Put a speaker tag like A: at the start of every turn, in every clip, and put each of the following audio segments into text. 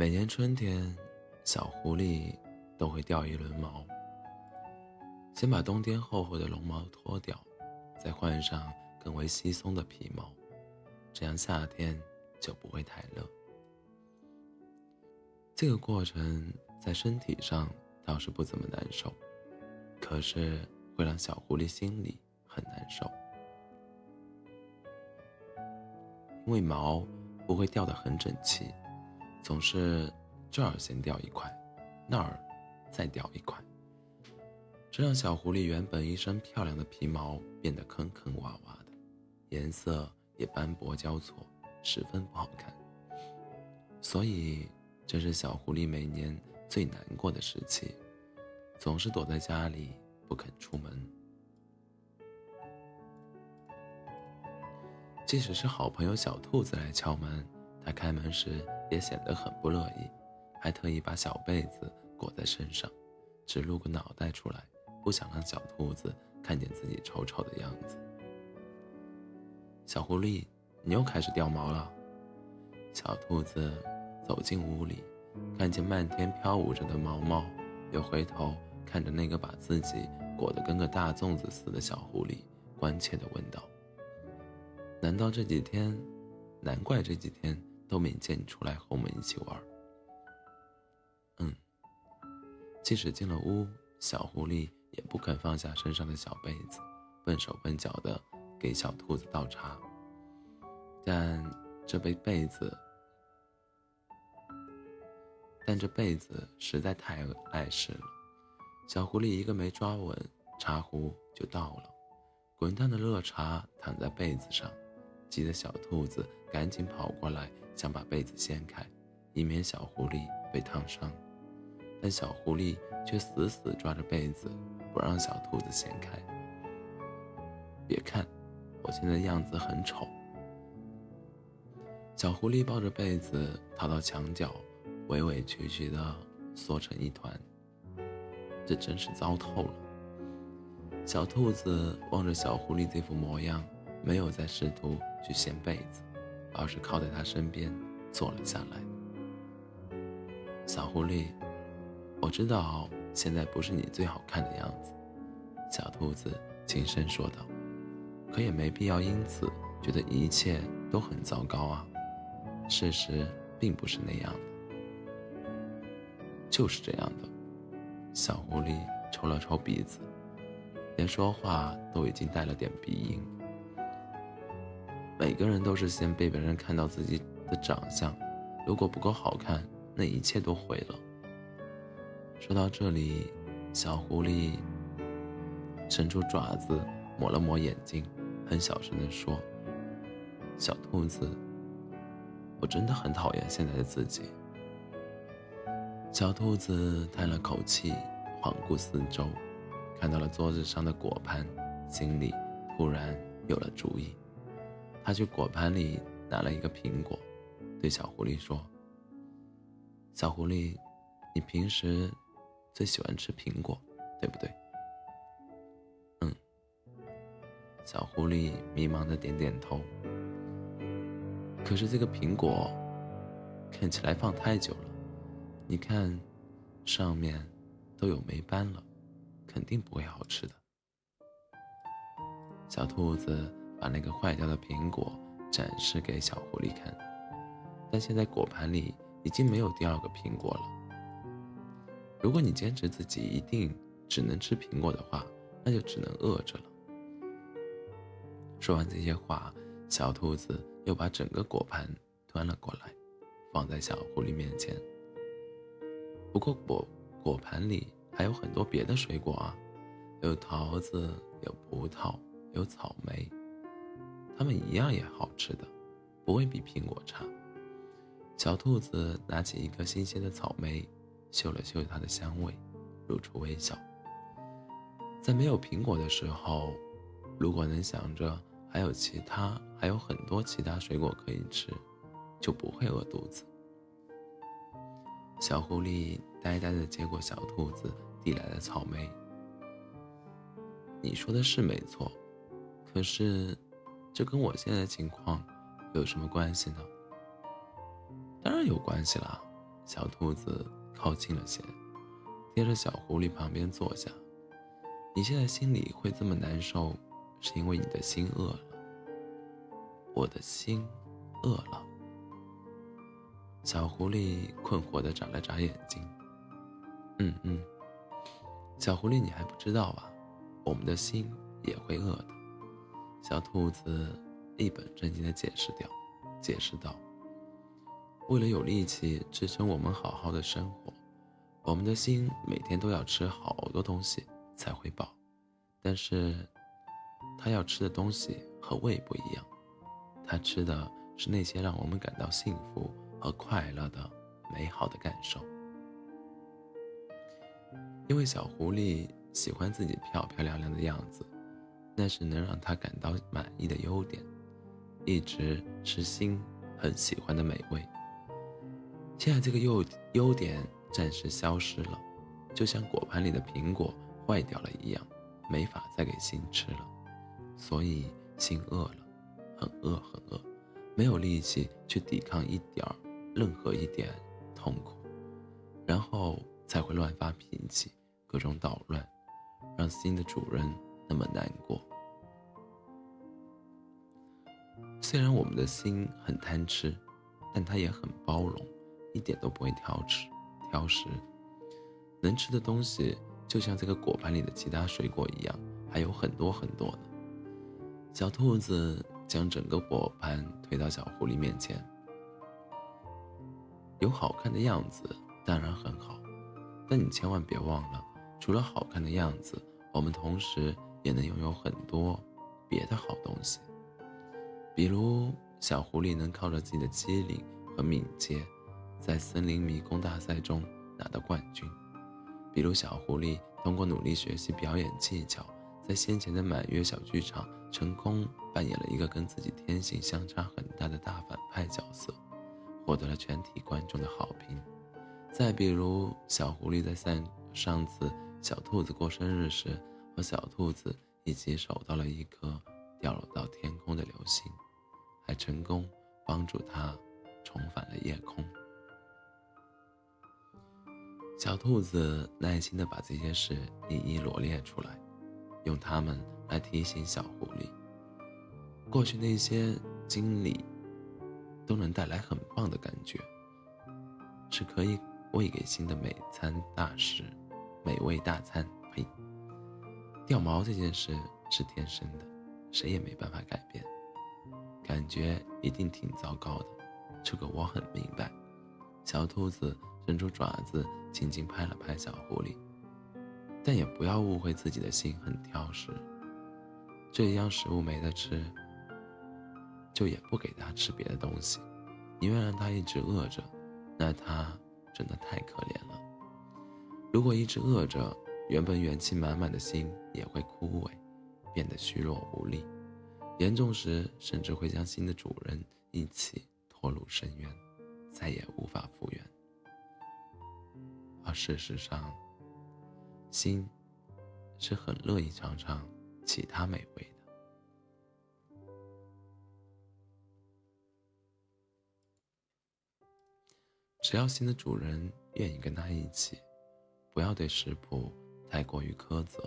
A: 每年春天，小狐狸都会掉一轮毛。先把冬天厚厚的绒毛脱掉，再换上更为稀松的皮毛，这样夏天就不会太热。这个过程在身体上倒是不怎么难受，可是会让小狐狸心里很难受，因为毛不会掉得很整齐。总是这儿先掉一块，那儿再掉一块，这让小狐狸原本一身漂亮的皮毛变得坑坑洼洼的，颜色也斑驳交错，十分不好看。所以，这是小狐狸每年最难过的时期，总是躲在家里不肯出门。即使是好朋友小兔子来敲门，它开门时。也显得很不乐意，还特意把小被子裹在身上，只露个脑袋出来，不想让小兔子看见自己丑丑的样子。小狐狸，你又开始掉毛了。小兔子走进屋里，看见漫天飘舞着的毛毛，又回头看着那个把自己裹得跟个大粽子似的小狐狸，关切地问道：“难道这几天？难怪这几天。”都没见你出来和我们一起玩。嗯，即使进了屋，小狐狸也不肯放下身上的小被子，笨手笨脚的给小兔子倒茶。但这被被子，但这被子实在太碍事了。小狐狸一个没抓稳，茶壶就倒了，滚烫的热茶淌在被子上，急得小兔子赶紧跑过来。想把被子掀开，以免小狐狸被烫伤，但小狐狸却死死抓着被子，不让小兔子掀开。别看，我现在样子很丑。小狐狸抱着被子逃到墙角，委委屈屈地缩成一团。这真是糟透了。小兔子望着小狐狸这副模样，没有再试图去掀被子。而是靠在他身边坐了下来。小狐狸，我知道现在不是你最好看的样子，小兔子轻声说道。可也没必要因此觉得一切都很糟糕啊。事实并不是那样的，就是这样的。小狐狸抽了抽鼻子，连说话都已经带了点鼻音。每个人都是先被别人看到自己的长相，如果不够好看，那一切都毁了。说到这里，小狐狸伸出爪子抹了抹眼睛，很小声地说：“小兔子，我真的很讨厌现在的自己。”小兔子叹了口气，环顾四周，看到了桌子上的果盘，心里突然有了主意。他去果盘里拿了一个苹果，对小狐狸说：“小狐狸，你平时最喜欢吃苹果，对不对？”“嗯。”小狐狸迷茫的点点头。可是这个苹果看起来放太久了，你看，上面都有霉斑了，肯定不会好吃的。小兔子。把那个坏掉的苹果展示给小狐狸看，但现在果盘里已经没有第二个苹果了。如果你坚持自己一定只能吃苹果的话，那就只能饿着了。说完这些话，小兔子又把整个果盘端了过来，放在小狐狸面前。不过果果盘里还有很多别的水果啊，有桃子，有葡萄，有草莓。它们一样也好吃的，不会比苹果差。小兔子拿起一颗新鲜的草莓，嗅了嗅它的香味，露出微笑。在没有苹果的时候，如果能想着还有其他，还有很多其他水果可以吃，就不会饿肚子。小狐狸呆呆地接过小兔子递来的草莓。你说的是没错，可是。这跟我现在的情况有什么关系呢？当然有关系啦，小兔子靠近了些，贴着小狐狸旁边坐下。你现在心里会这么难受，是因为你的心饿了。我的心饿了。小狐狸困惑地眨了眨眼睛。嗯嗯，小狐狸，你还不知道啊，我们的心也会饿的。小兔子一本正经地解释掉，解释道：“为了有力气支撑我们好好的生活，我们的心每天都要吃好多东西才会饱。但是，它要吃的东西和胃不一样，它吃的是那些让我们感到幸福和快乐的美好的感受。”因为小狐狸喜欢自己漂漂亮亮的样子，那是能让他感到满意的优点，一直是心很喜欢的美味。现在这个优优点暂时消失了，就像果盘里的苹果坏掉了一样，没法再给心吃了，所以心饿了，很饿很饿，没有力气去抵抗一点儿任何一点痛苦，然后才会乱发脾气。各种捣乱，让新的主人那么难过。虽然我们的心很贪吃，但它也很包容，一点都不会挑食。挑食，能吃的东西就像这个果盘里的其他水果一样，还有很多很多呢。小兔子将整个果盘推到小狐狸面前，有好看的样子当然很好，但你千万别忘了。除了好看的样子，我们同时也能拥有很多别的好东西。比如，小狐狸能靠着自己的机灵和敏捷，在森林迷宫大赛中拿到冠军；比如，小狐狸通过努力学习表演技巧，在先前的满月小剧场成功扮演了一个跟自己天性相差很大的大反派角色，获得了全体观众的好评。再比如，小狐狸在上上次。小兔子过生日时，和小兔子一起守到了一颗掉落到天空的流星，还成功帮助它重返了夜空。小兔子耐心地把这些事一一罗列出来，用它们来提醒小狐狸，过去那些经历都能带来很棒的感觉，是可以喂给新的美餐大师。美味大餐，呸！掉毛这件事是天生的，谁也没办法改变。感觉一定挺糟糕的，这个我很明白。小兔子伸出爪子，轻轻拍了拍小狐狸，但也不要误会自己的心很挑食。这一样食物没得吃，就也不给它吃别的东西，宁愿让它一直饿着，那它真的太可怜了。如果一直饿着，原本元气满满的心也会枯萎，变得虚弱无力，严重时甚至会将新的主人一起拖入深渊，再也无法复原。而事实上，心是很乐意尝尝其他美味的，只要新的主人愿意跟他一起。不要对食谱太过于苛责，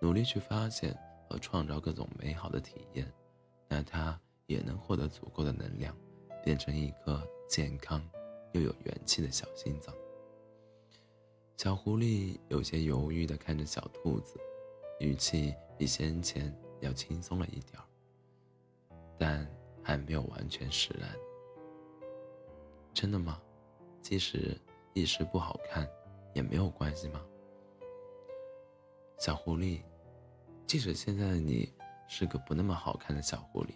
A: 努力去发现和创造各种美好的体验，那它也能获得足够的能量，变成一颗健康又有元气的小心脏。小狐狸有些犹豫地看着小兔子，语气比先前要轻松了一点儿，但还没有完全释然。真的吗？即使一时不好看。也没有关系吗，小狐狸？即使现在的你是个不那么好看的小狐狸，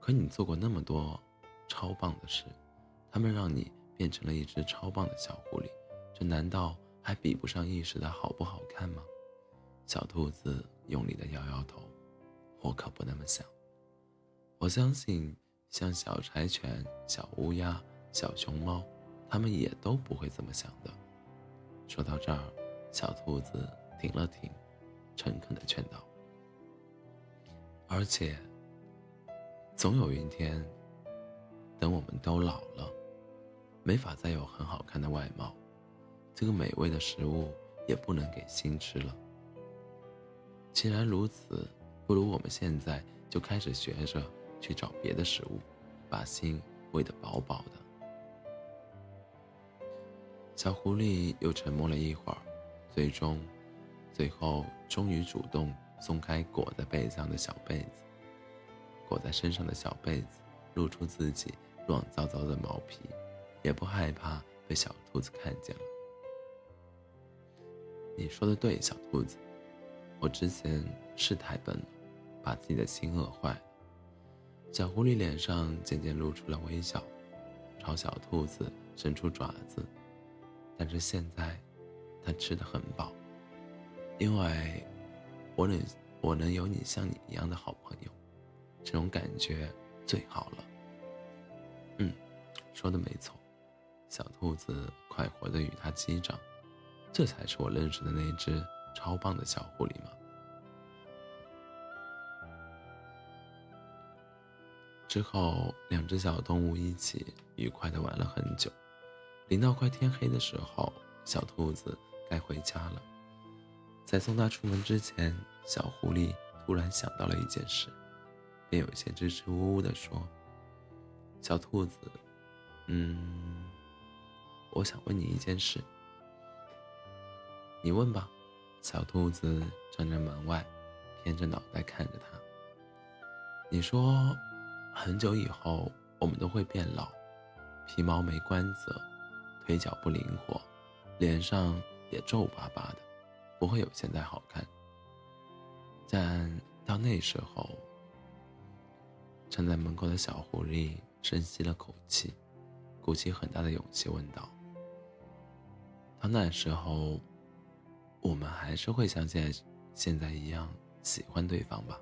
A: 可你做过那么多超棒的事，他们让你变成了一只超棒的小狐狸，这难道还比不上一时的好不好看吗？小兔子用力的摇摇头，我可不那么想。我相信，像小柴犬、小乌鸦、小熊猫，他们也都不会这么想的。说到这儿，小兔子停了停，诚恳地劝道：“而且，总有一天，等我们都老了，没法再有很好看的外貌，这个美味的食物也不能给心吃了。既然如此，不如我们现在就开始学着去找别的食物，把心喂得饱饱的。小狐狸又沉默了一会儿，最终，最后终于主动松开裹在被子上的小被子。裹在身上的小被子露出自己软糟糟的毛皮，也不害怕被小兔子看见了。你说的对，小兔子，我之前是太笨了，把自己的心饿坏了。小狐狸脸上渐渐露出了微笑，朝小兔子伸出爪子。但是现在，它吃的很饱，因为我能我能有你像你一样的好朋友，这种感觉最好了。嗯，说的没错，小兔子快活的与它击掌，这才是我认识的那只超棒的小狐狸吗？之后，两只小动物一起愉快的玩了很久。临到快天黑的时候，小兔子该回家了。在送他出门之前，小狐狸突然想到了一件事，便有些支支吾吾地说：“小兔子，嗯，我想问你一件事。你问吧。”小兔子站在门外，偏着脑袋看着他。你说，很久以后我们都会变老，皮毛没光泽。腿脚不灵活，脸上也皱巴巴的，不会有现在好看。但到那时候，站在门口的小狐狸深吸了口气，鼓起很大的勇气问道：“到那时候，我们还是会像现在现在一样喜欢对方吧？”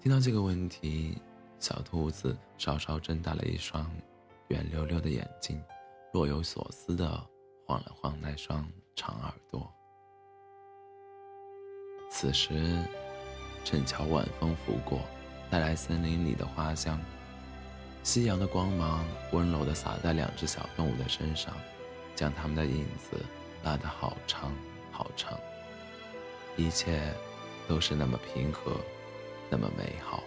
A: 听到这个问题。小兔子稍稍睁大了一双圆溜溜的眼睛，若有所思地晃了晃那双长耳朵。此时，正巧晚风拂过，带来森林里的花香，夕阳的光芒温柔地洒在两只小动物的身上，将它们的影子拉得好长好长。一切都是那么平和，那么美好。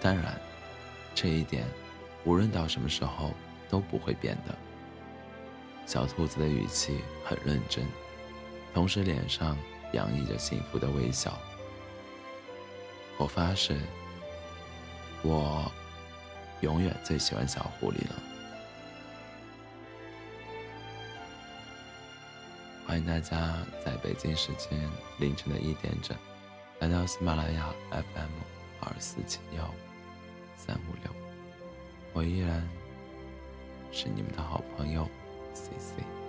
A: 当然，这一点无论到什么时候都不会变的。小兔子的语气很认真，同时脸上洋溢着幸福的微笑。我发誓，我永远最喜欢小狐狸了。欢迎大家在北京时间凌晨的一点整，来到喜马拉雅 FM 二四七幺。三五六，我依然是你们的好朋友 C C。